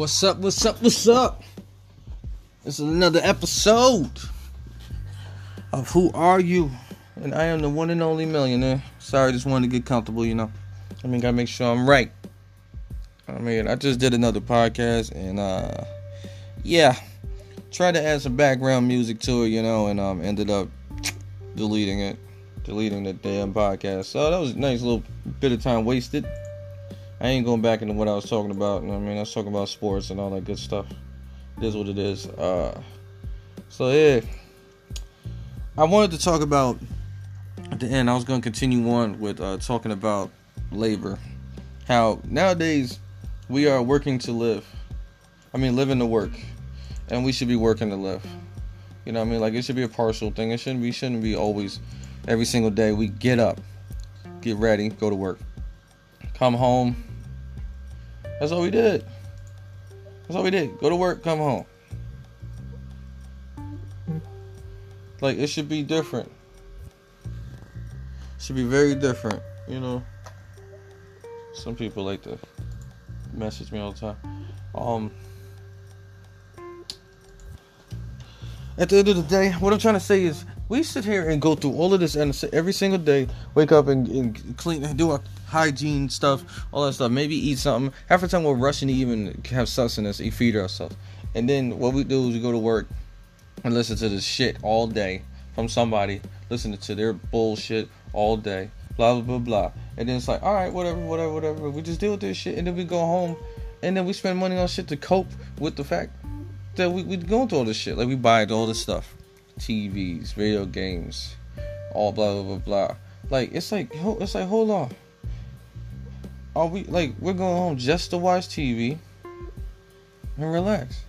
What's up? What's up? What's up? This is another episode of Who Are You? And I am the one and only Mellionaire. Sorry, just wanted to get comfortable, you know. I mean, gotta make sure I'm right. I mean, I just did another podcast and, uh, yeah, tried to add some background music to it, you know, and um, ended up deleting it, deleting the damn podcast. So that was a nice little bit of time wasted. I ain't going back into what I was talking about. I mean, I was talking about sports and all that good stuff. It is what it is. Uh, so yeah, I wanted to talk about at the end. I was going to continue on with uh, talking about labor. How nowadays we are working to live. I mean, living to work, and we should be working to live. You know what I mean? Like it should be a partial thing. It shouldn't be. Shouldn't be always. Every single day we get up, get ready, go to work, come home, that's all we did. That's all we did. Go to work, come home. Like it should be different. Should be very different, you know. Some people like to message me all the time. Um At the end of the day, what I'm trying to say is we sit here and go through all of this and every single day, wake up and, and clean and do our hygiene stuff, all that stuff. Maybe eat something. Half the time we're rushing to even have sustenance, eat, feed ourselves. And then what we do is we go to work and listen to this shit all day from somebody, listening to their bullshit all day, blah blah blah blah. And then it's like, all right, whatever, whatever, whatever. We just deal with this shit, and then we go home, and then we spend money on shit to cope with the fact that we we going through all this shit. Like we buy all this stuff, TVs, video games, all blah blah blah blah. Like it's like it's like hold on are we like we're going home just to watch TV and relax?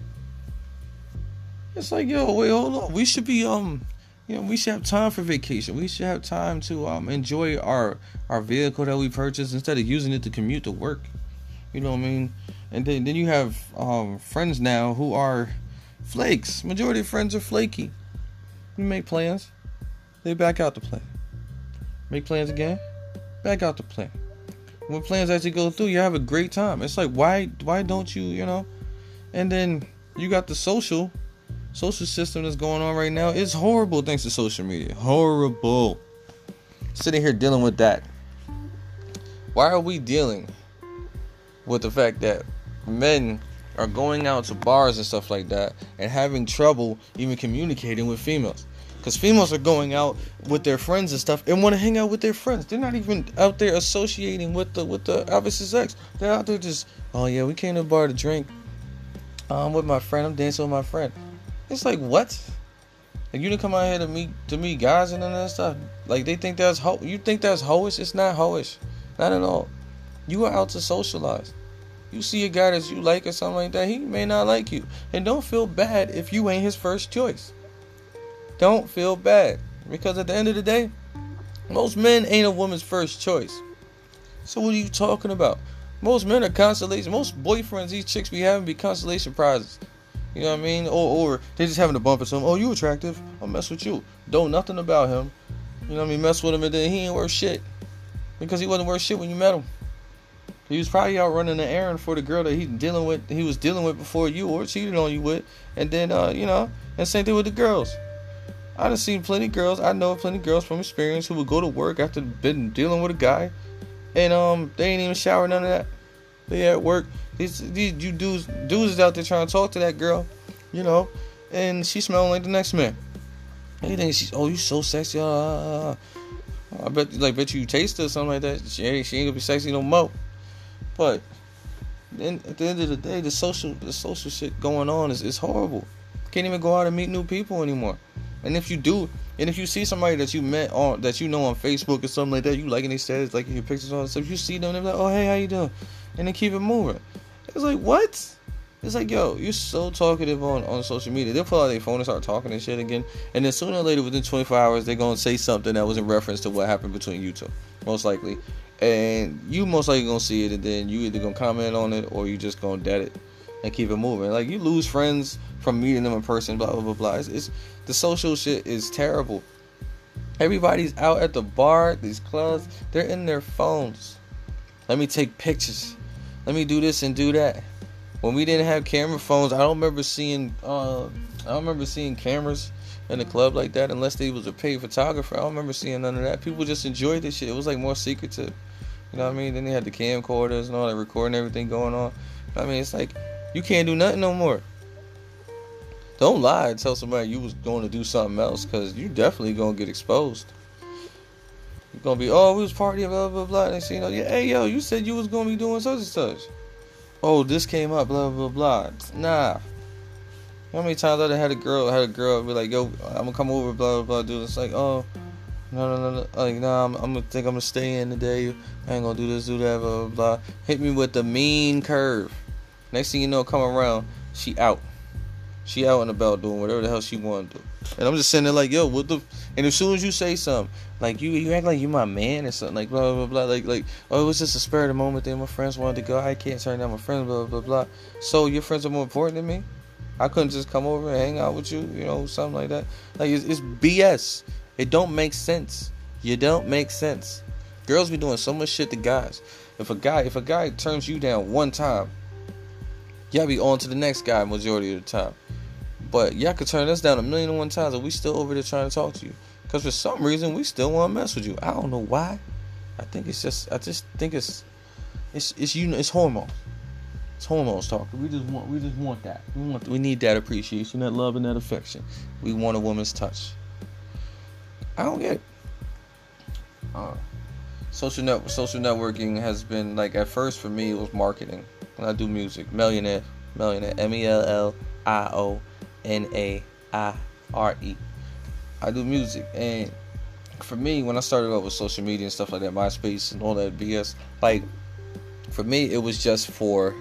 It's like, yo, wait, hold on. We should be um you know, we should have time for vacation. We should have time to um enjoy our our vehicle that we purchased instead of using it to commute to work. You know what I mean? And then then you have um friends now who are flakes. Majority of friends are flaky. You make plans, they back out the plan. Make plans again, back out the plan when plans actually go through, you have a great time. It's like why why don't you, you know? And then you got the social social system that's going on right now. It's horrible thanks to social media. Horrible. Sitting here dealing with that. Why are we dealing with the fact that men are going out to bars and stuff like that and having trouble even communicating with females? Because females are going out with their friends and stuff and want to hang out with their friends. They're not even out there associating with the with the opposite sex. They're out there just, oh yeah, we came to the bar to drink. I'm with my friend. I'm dancing with my friend. It's like what? Like you didn't come out here to meet to meet guys and all that stuff. Like they think that's ho. You think that's hoish? It's not hoish. Not at all. You are out to socialize. You see a guy that you like or something like that, he may not like you. And don't feel bad if you ain't his first choice. Don't feel bad. Because at the end of the day, most men ain't a woman's first choice. So what are you talking about? Most men are consolation. Most boyfriends these chicks be having be consolation prizes. You know what I mean? Or or they just having a bump or something. Oh, you attractive? I'll mess with you. Don't nothing about him. You know what I mean? Mess with him and then he ain't worth shit. Because he wasn't worth shit when you met him. He was probably out running an errand for the girl that he dealing with he was dealing with before you or cheated on you with. And then uh, you know, and same thing with the girls. I done seen plenty of girls. I know plenty of girls from experience who would go to work after been dealing with a guy, and um, they ain't even shower none of that. They at work. These these you dudes dudes is out there trying to talk to that girl, you know, and she smelling like the next man. And you think she's oh you so sexy. Uh. I bet like bet you taste her or something like that. She ain't she ain't gonna be sexy no more. But then at the end of the day, the social the social shit going on is, is horrible. Can't even go out and meet new people anymore. And if you do, and if you see somebody that you met on that you know on Facebook or something like that, you liking their status, liking your pictures on stuff, you see them, they're like, oh hey, how you doing? And they keep it moving. It's like what? It's like, yo, you're so talkative on, on social media. They'll pull out their phone and start talking and shit again. And then sooner or later, within 24 hours, they're going to say something that was in reference to what happened between you two. Most likely. And you most likely going to see it. And then you either going to comment on it or you just going to dead it and keep it moving. Like, you lose friends from meeting them in person, blah, blah, blah, blah. It's, it's the social shit is terrible. Everybody's out at the bar, these clubs, they're in their phones. Let me take pictures. Let me do this and do that. when we didn't have camera phones, I don't remember seeing uh, I don't remember seeing cameras in the club like that unless they was a paid photographer. I don't remember seeing none of that. People just enjoyed this shit. It was like more secretive. You know what I mean? Then they had the camcorders and all that recording everything going on. I mean, it's like you can't do nothing no more. Don't lie and tell somebody you was going to do something else because you definitely gonna get exposed. You're gonna be, oh, we was partying, blah blah blah. And say, you know, yeah, hey yo, you said you was gonna be doing such and such. Oh, this came up, blah blah blah. Nah. How many times I had a girl, had a girl be like, yo, I'm gonna come over, blah blah blah. dude. It's like, oh, no no no, no. like nah, I'm, I'm, gonna think I'm gonna stay in today. I ain't gonna do this, do that, blah blah blah. Hit me with the mean curve. Next thing you know, come around, she out. She out and about doing whatever the hell she want to do. And I'm just sitting there like, yo, what the? And as soon as you say something, like you, you act like you my man or something, like blah blah blah, like like oh, it was just a spur of the moment thing. My friends wanted to go. I can't turn down my friends, blah blah blah. So your friends are more important than me. I couldn't just come over and hang out with you, you know, something like that. Like it's, it's BS. It don't make sense. You don't make sense. Girls be doing so much shit to guys. If a guy, if a guy turns you down one time, y'all be on to the next guy majority of the time. But y'all could turn us down a million and one times and we still over there trying to talk to you. Cause for some reason we still want to mess with you. I don't know why. I think it's just I just think it's it's it's you know it's hormones. It's hormones talking. We just want we just want that. We want we need that appreciation, that love and that affection. We want a woman's touch. I don't get it. Uh, social net social networking has been like at first for me it was marketing. When I do music, Mellionaire, Mellionaire, M E L L I O N A I R E. I do music, and for me, when I started out with social media and stuff like that, MySpace and all that BS, like for me, it was just for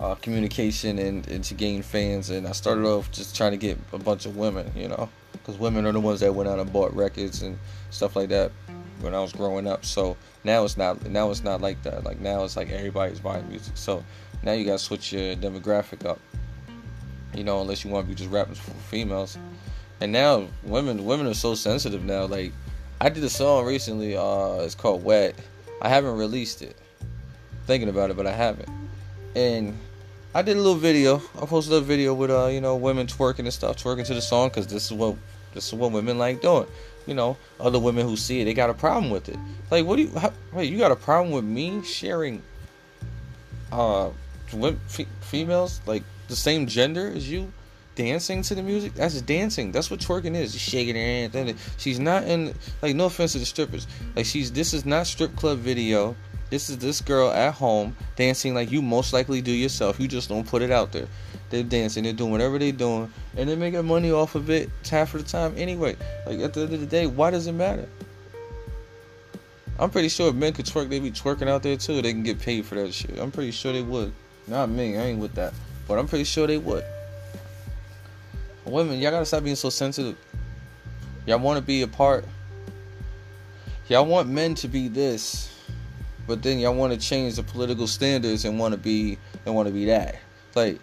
uh, communication and, and to gain fans. And I started off just trying to get a bunch of women, you know, because women are the ones that went out and bought records and stuff like that when I was growing up. So now it's not now it's not like that. Like now it's like everybody's buying music. So now you gotta switch your demographic up you know, unless you want to be just rapping for females. And now women women are so sensitive now. Like I did a song recently, uh, it's called Wet. I haven't released it. Thinking about it, but I haven't. And I did a little video. I posted a video with uh, you know, women twerking and stuff, twerking to the song because this is what this is what women like doing. You know, other women who see it, they got a problem with it. Like, what do you? How, wait, you got a problem with me sharing uh, females like the same gender as you dancing to the music? That's dancing. That's what twerking is. She's shaking her hand Then she's not in like no offense to the strippers. Like she's this is not strip club video. This is this girl at home dancing like you most likely do yourself. You just don't put it out there they're dancing they're doing whatever they're doing and they're making money off of it half of the time anyway like at the end of the day why does it matter i'm pretty sure if men could twerk they'd be twerking out there too they can get paid for that shit i'm pretty sure they would not me i ain't with that but I'm pretty sure they would. Women, y'all gotta stop being so sensitive. Y'all want to be a part. Y'all want men to be this, but then y'all want to change the political standards and want to be and want to be that. Like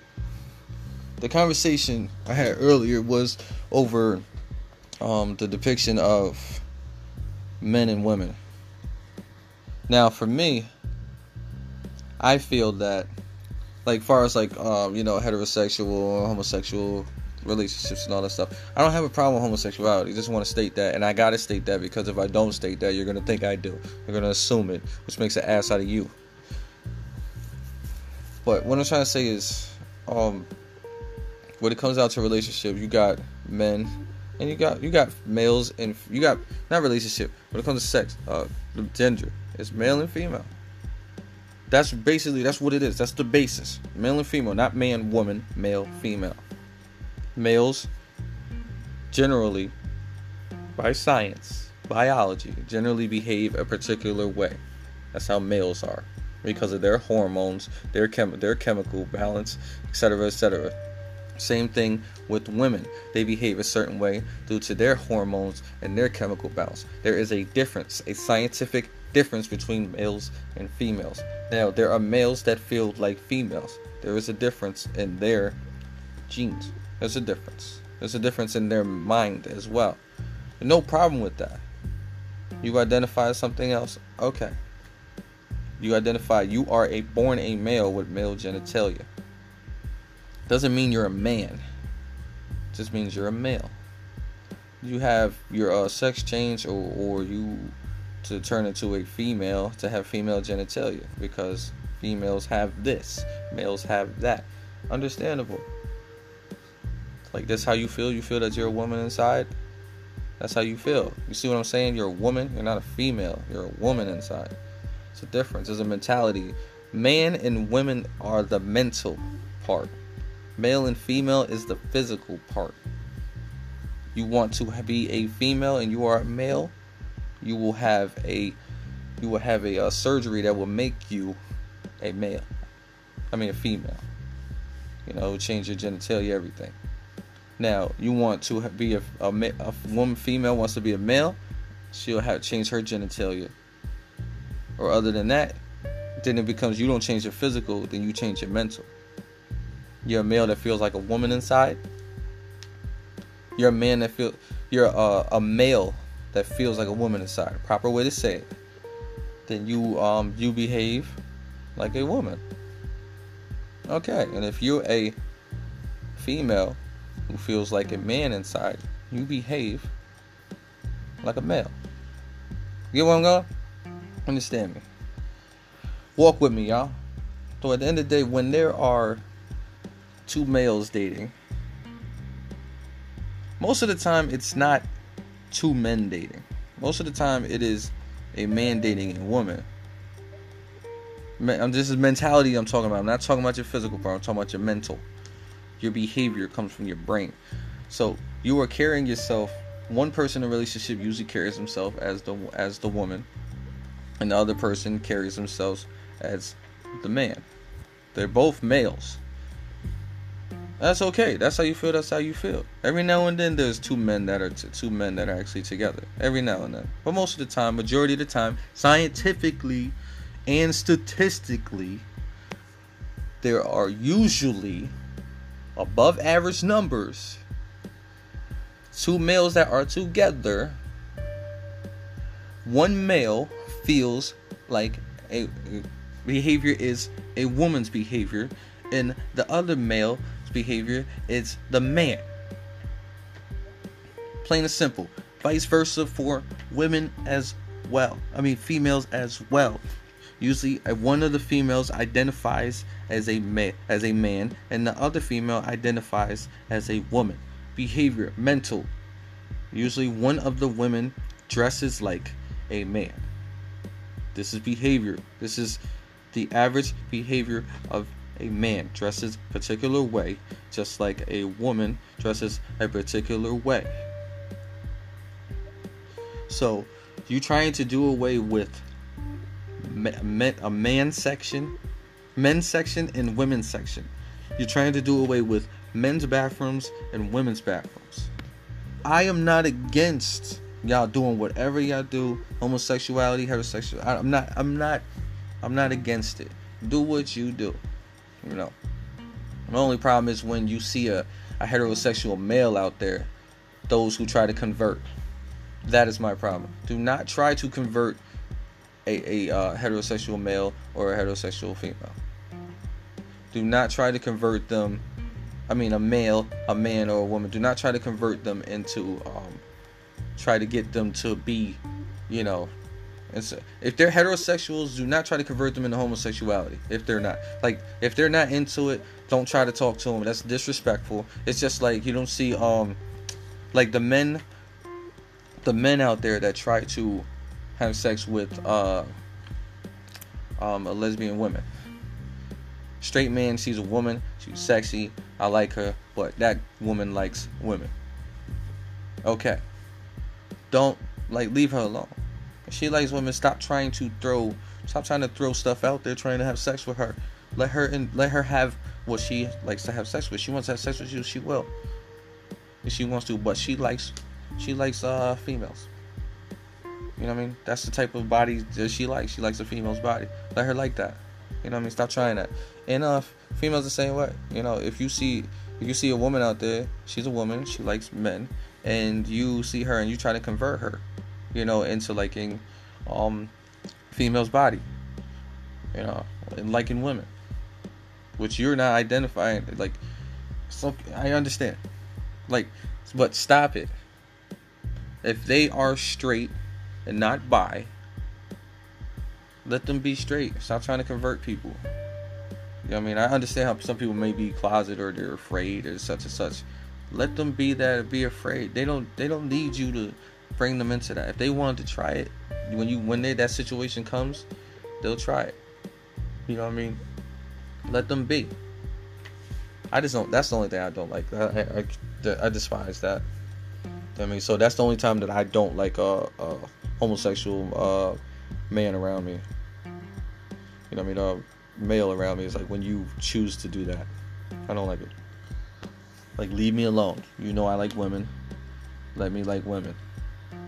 the conversation I had earlier was over um, the depiction of men and women. Now, for me, I feel that like far as like um, you know heterosexual homosexual relationships and all that stuff i don't have a problem with homosexuality. I just want to state that and i gotta state that because if i don't state that you're gonna think i do. You're gonna assume it which makes an ass out of you. But what i'm trying to say is um when it comes down to relationship you got men and you got you got males and you got not relationship when it comes to sex uh gender it's male and female that's basically that's what it is. That's the basis. Male and female, not man, woman, male, female. Males generally by science, biology, generally behave a particular way. That's how males are because of their hormones, their chem- their chemical balance, etc., etc. Same thing with women. They behave a certain way due to their hormones and their chemical balance. There is a difference, a scientific difference between males and females. Now, there are males that feel like females. There is a difference in their genes. There's a difference. There's a difference in their mind as well. No problem with that. You identify as something else, okay. You identify you are a born a male with male genitalia. Doesn't mean you're a man. Just means you're a male. You have your uh, sex change, or, or you to turn into a female to have female genitalia because females have this, males have that. Understandable. Like that's how you feel. You feel that you're a woman inside. That's how you feel. You see what I'm saying? You're a woman. You're not a female. You're a woman inside. It's a difference. There's a mentality. Man and women are the mental part. Male and female is the physical part. You want to be a female and you are a male, you will have a you will have a, a surgery that will make you a male. I mean a female. You know, change your genitalia, everything. Now, you want to be a, a, a woman, female wants to be a male, she'll have change her genitalia. Or other than that, then it becomes you don't change your physical, then you change your mental. You're a male that feels like a woman inside. You're a man that feel you're a, a male that feels like a woman inside. Proper way to say it. Then you um you behave like a woman. Okay, and if you're a female who feels like a man inside, you behave like a male. You get where I'm going? Understand me. Walk with me, y'all. So at the end of the day, when there are two males dating, most of the time it's not two men dating. Most of the time it is a man dating a woman. This is mentality I'm talking about. I'm not talking about your physical part. I'm talking about your mental. Your behavior comes from your brain. So you are carrying yourself. One person in a relationship usually carries himself as the as the woman, and the other person carries themselves as the man. They're both males. That's okay. That's how you feel. That's how you feel. Every now and then, there's two men that are t- two men that are actually together. Every now and then, but most of the time, majority of the time, scientifically and statistically, there are usually above average numbers. Two males that are together. One male feels like a behavior is a woman's behavior, and the other male behavior is the man. Plain and simple. Vice versa for women as well. I mean, females as well. Usually, one of the females identifies as a man, as a man, and the other female identifies as a woman. Behavior, mental. Usually, one of the women dresses like a man. This is behavior. This is the average behavior of a man dresses a particular way, just like a woman dresses a particular way. So, you trying to do away with a man section, men's section, and women's section. You're trying to do away with men's bathrooms and women's bathrooms. I am not against y'all doing whatever y'all do, homosexuality, heterosexual. I'm not. I'm not. I'm not against it. Do what you do. You know. The only problem is when you see a, a heterosexual male out there, those who try to convert. That is my problem. Do not try to convert a, a uh, heterosexual male or a heterosexual female. Do not try to convert them. I mean, a male, a man, or a woman. Do not try to convert them into. Um, try to get them to be, you know, and so, if they're heterosexuals, do not try to convert them into homosexuality. If they're not, like, if they're not into it, don't try to talk to them. That's disrespectful. It's just like you don't see, um, like the men, the men out there that try to have sex with, uh, um, a lesbian woman. Straight man sees a woman, she's sexy, I like her, but that woman likes women. Okay. Don't like leave her alone. She likes women, stop trying to throw stop trying to throw stuff out there trying to have sex with her. Let her and let her have what she likes to have sex with. She wants to have sex with you, she will. If she wants to, but she likes she likes uh females. You know what I mean? That's the type of body that she likes. She likes a female's body. Let her like that. You know what I mean? Stop trying that. And uh females the same way. You know, if you see if you see a woman out there, she's a woman, she likes men, and you see her and you try to convert her you know, into liking um female's body. You know, and liking women. Which you're not identifying like So I understand. Like, but stop it. If they are straight and not bi, let them be straight. Stop trying to convert people. You know I mean? I understand how some people may be closet or they're afraid or such and such. Let them be that be afraid. They don't they don't need you to bring them into that. If they wanted to try it, when you when they, that situation comes, they'll try it. You know what I mean? Let them be. I just don't. That's the only thing I don't like. I I, I despise that. I mean, so that's the only time that I don't like a, a homosexual uh, man around me. You know what I mean? A male around me is like when you choose to do that. I don't like it. Like leave me alone. You know I like women. Let me like women.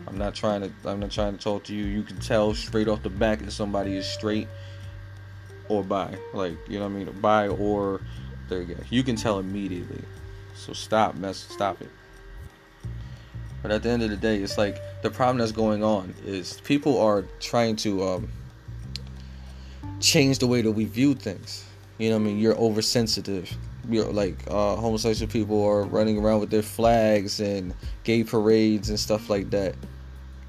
I'm not trying to I'm not trying to talk to you. You can tell straight off the back if somebody is straight or bi. Like, you know what I mean? Bi or there you go. You can tell immediately. So stop mess stop it. But at the end of the day, it's like the problem that's going on is people are trying to um, change the way that we view things. You know what I mean? You're oversensitive. You're like uh, homosexual people are running around with their flags and gay parades and stuff like that.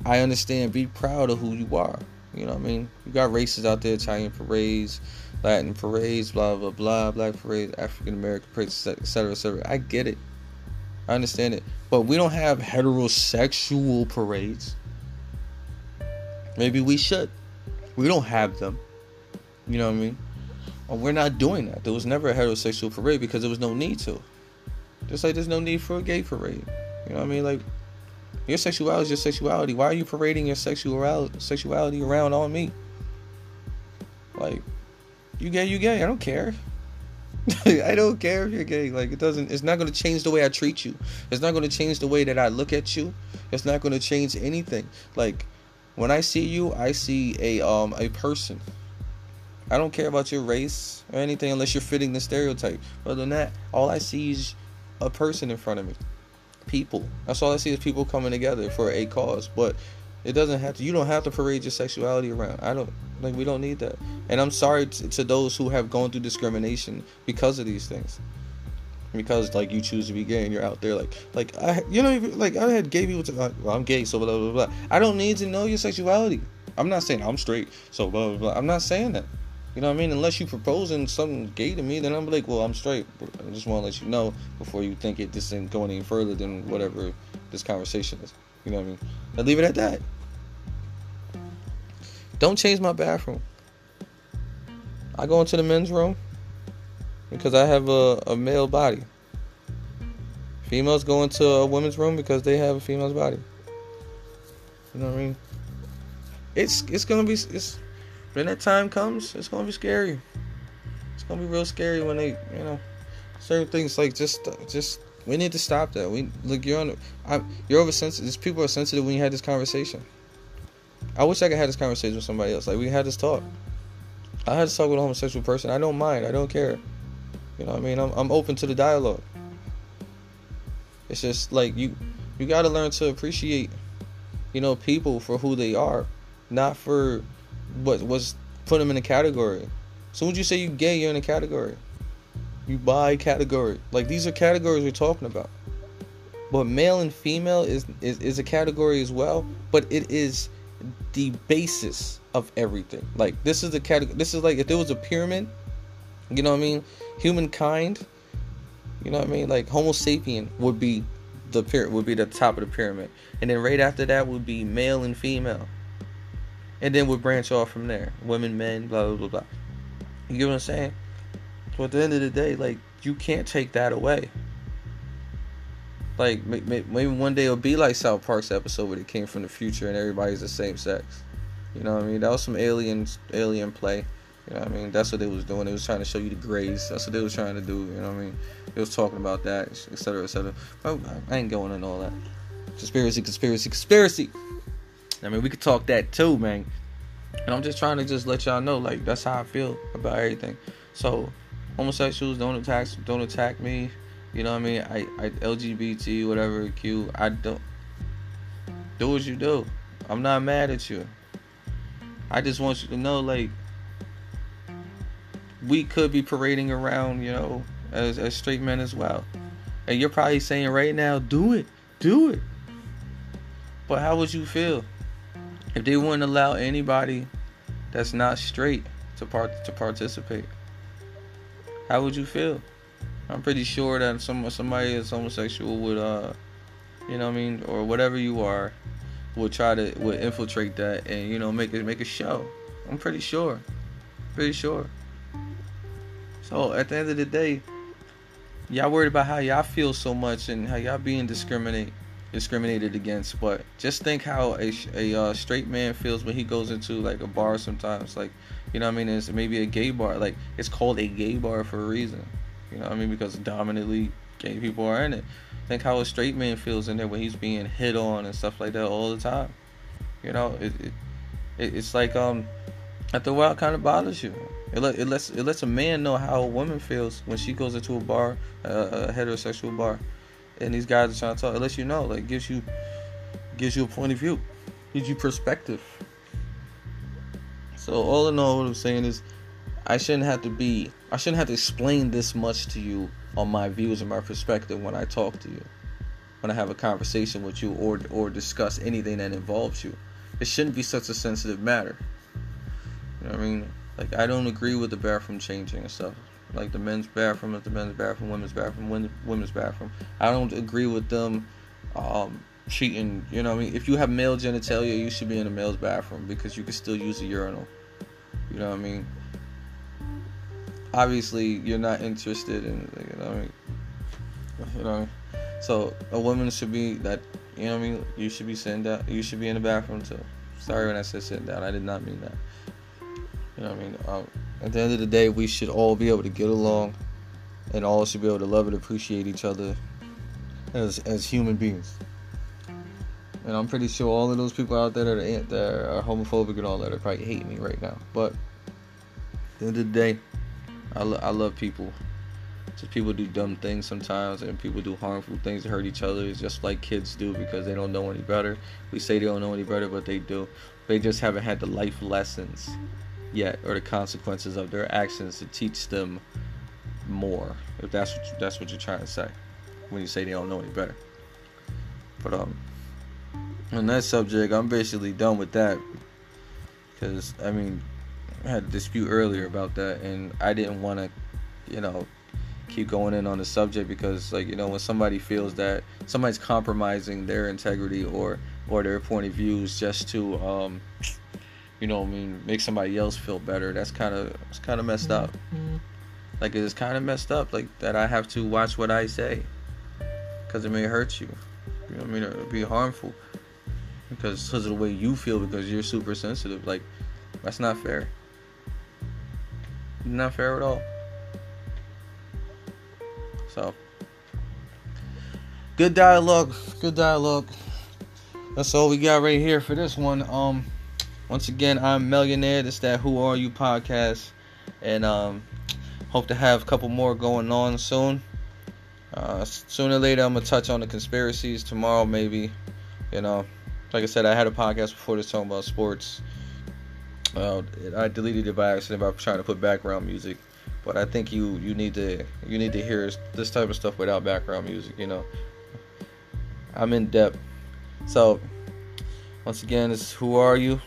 I understand. Be proud of who you are. You know what I mean? You got races out there, Italian parades, Latin parades, blah blah blah, black parades, African American parades, etc. etc. I get it. I understand it. But we don't have heterosexual parades. Maybe we should. We don't have them. You know what I mean? Well, we're not doing that. There was never a heterosexual parade because there was no need to. Just like there's no need for a gay parade. You know what I mean? Like your sexuality is your sexuality. Why are you parading your sexuality sexuality around on me? Like, you gay, you gay. I don't care. I don't care if you're gay. Like it doesn't. It's not going to change the way I treat you. It's not going to change the way that I look at you. It's not going to change anything. Like when I see you, I see a um a person. I don't care about your race or anything unless you're fitting the stereotype. Other than that, all I see is a person in front of me. People. That's all I see is people coming together for a cause. But it doesn't have to. You don't have to parade your sexuality around. I don't like. We don't need that. And I'm sorry to, to those who have gone through discrimination because of these things. Because like you choose to be gay and you're out there like like I you know like I had gay people to like, well I'm gay so blah blah blah. I don't need to know your sexuality. I'm not saying I'm straight so blah blah blah. I'm not saying that. You know what I mean? Unless you proposing something gay to me, then I'm like, well, I'm straight. I just want to let you know before you think it just ain't going any further than whatever this conversation is. You know what I mean? I leave it at that. Don't change my bathroom. I go into the men's room because I have a, a male body. Females go into a women's room because they have a female's body. You know what I mean? It's it's gonna be it's when that time comes, it's gonna be scary. It's gonna be real scary when they you know certain things like just just we need to stop that. We look, you're on. I'm, you're oversensitive. These people are sensitive when you had this conversation. I wish I could have this conversation with somebody else. Like we had this talk. I had to talk with a homosexual person. I don't mind. I don't care. You know what I mean? I'm I'm open to the dialogue. It's just like you you got to learn to appreciate you know people for who they are, not for what was put them in a category. Soon as you say you gay, you're in a category. You bi category. Like these are categories we're talking about. But male and female is, is, is a category as well, but it is the basis of everything. Like this is the category. This is like if there was a pyramid, you know what I mean? Humankind, you know what I mean? Like Homo sapien would be the pyramid would be the top of the pyramid, and then right after that would be male and female, and then would branch off from there. Women, men, blah blah blah blah. You get what I'm saying? So at the end of the day, like you can't take that away. Like maybe one day it'll be like South Park's episode where they came from the future and everybody's the same sex. You know what I mean? That was some alien alien play. You know what I mean? That's what they was doing. They was trying to show you the grays. That's what they was trying to do. You know what I mean? They was talking about that, etc., etc. oh I ain't going into all that. Conspiracy, conspiracy, conspiracy. I mean, we could talk that too, man. And I'm just trying to just let y'all know, like, that's how I feel about everything. So, homosexuals don't attack, don't attack me. You know what I mean? I, I LGBT, whatever, Q. I don't do what you do. I'm not mad at you. I just want you to know, like, we could be parading around, you know, as, as straight men as well. And you're probably saying right now, do it, do it. But how would you feel if they wouldn't allow anybody that's not straight to part to participate? How would you feel? I'm pretty sure that some somebody that's homosexual would uh you know what I mean or whatever you are would try to would infiltrate that and you know make it make a show. I'm pretty sure. Pretty sure. So at the end of the day, y'all worried about how y'all feel so much and how y'all being discriminate discriminated against. But just think how a, a uh, straight man feels when he goes into like a bar sometimes. Like, you know what I mean? It's maybe a gay bar. Like, it's called a gay bar for a reason. You know what I mean? Because dominantly gay people are in it. Think how a straight man feels in there when he's being hit on and stuff like that all the time. You know, it, it it's like um, after a while, kind of bothers you. It, let, it lets it lets a man know how a woman feels when she goes into a bar, uh, a heterosexual bar and these guys are trying to talk. It lets you know, like gives you gives you a point of view, gives you perspective. So all in all, what I'm saying is, I shouldn't have to be, I shouldn't have to explain this much to you on my views and my perspective when I talk to you, when I have a conversation with you or or discuss anything that involves you. It shouldn't be such a sensitive matter. You know what I mean? Like I don't agree with the bathroom changing and stuff like the men's bathroom is the men's bathroom, women's bathroom, women's bathroom. I don't agree with them um, cheating. You know, what I mean, if you have male genitalia, you should be in a male's bathroom because you can still use a urinal. You know what I mean? Obviously, you're not interested in. You know what I mean? You know. So a woman should be that. You know what I mean? You should be sitting down. You should be in the bathroom too. Sorry when I said sitting down. I did not mean that. You know what I mean? Um, at the end of the day, we should all be able to get along, and all should be able to love and appreciate each other as as human beings. And I'm pretty sure all of those people out there that are, that are homophobic and all that are probably hating me right now. But at the end of the day, I, lo- I love people. Just people do dumb things sometimes, and people do harmful things to hurt each other. It's just like kids do because they don't know any better. We say they don't know any better, but they do. They just haven't had the life lessons yet or the consequences of their actions to teach them more if that's what you, that's what you're trying to say when you say they don't know any better. But um on that subject i'm basically done with that because i mean i had a dispute earlier about that and i didn't want to you know keep going in on the subject because like you know when somebody feels that somebody's compromising their integrity or or their point of views just to um you know, I mean, make somebody else feel better. That's kind of it's kind of messed up. Mm-hmm. Like it's kind of messed up, like that I have to watch what I say, because it may hurt you. You know, what I mean, it'll be harmful because because of the way you feel because you're super sensitive. Like that's not fair. Not fair at all. So, good dialogue. Good dialogue. That's all we got right here for this one. Um. Once again, I'm Mellionaire. This is that Who Are You podcast, and um, hope to have a couple more going on soon. Uh, sooner or later, I'm gonna touch on the conspiracies tomorrow, maybe. You know, like I said, I had a podcast before this talking about sports. Uh, I deleted it by accident by trying to put background music, but I think you you need to you need to hear this type of stuff without background music. You know, I'm in depth. So, once again, is Who Are You?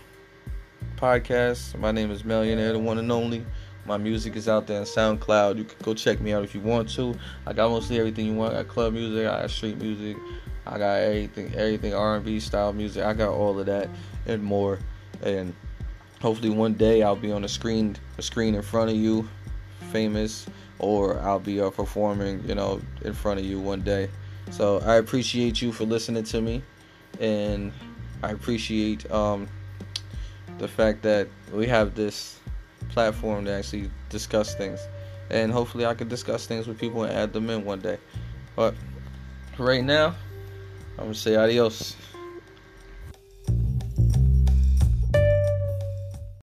Podcast. My name is Mellionaire, the one and only. My music is out there on SoundCloud. You can go check me out if you want to. I got mostly everything you want. I got club music, I got street music, I got everything, everything R&B style music. I got all of that and more. And hopefully one day I'll be on a screen, a screen in front of you, famous, or I'll be uh, performing, you know, in front of you one day. So I appreciate you for listening to me, and I appreciate um, the fact that we have this platform to actually discuss things. And hopefully I can discuss things with people and add them in one day. But right now, I'm going to say adios.